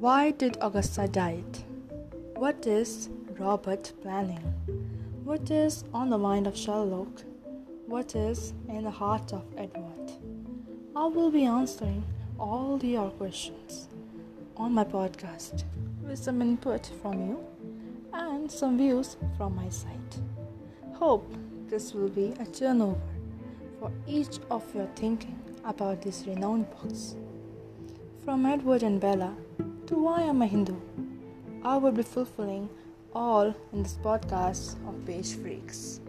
Why did Augusta die? What is Robert planning? What is on the mind of Sherlock? What is in the heart of Edward? I will be answering all your questions on my podcast with some input from you and some views from my side. Hope this will be a turnover for each of your thinking about these renowned books. From Edward and Bella to Why I'm a Hindu, I will be fulfilling all in this podcast of Page Freaks.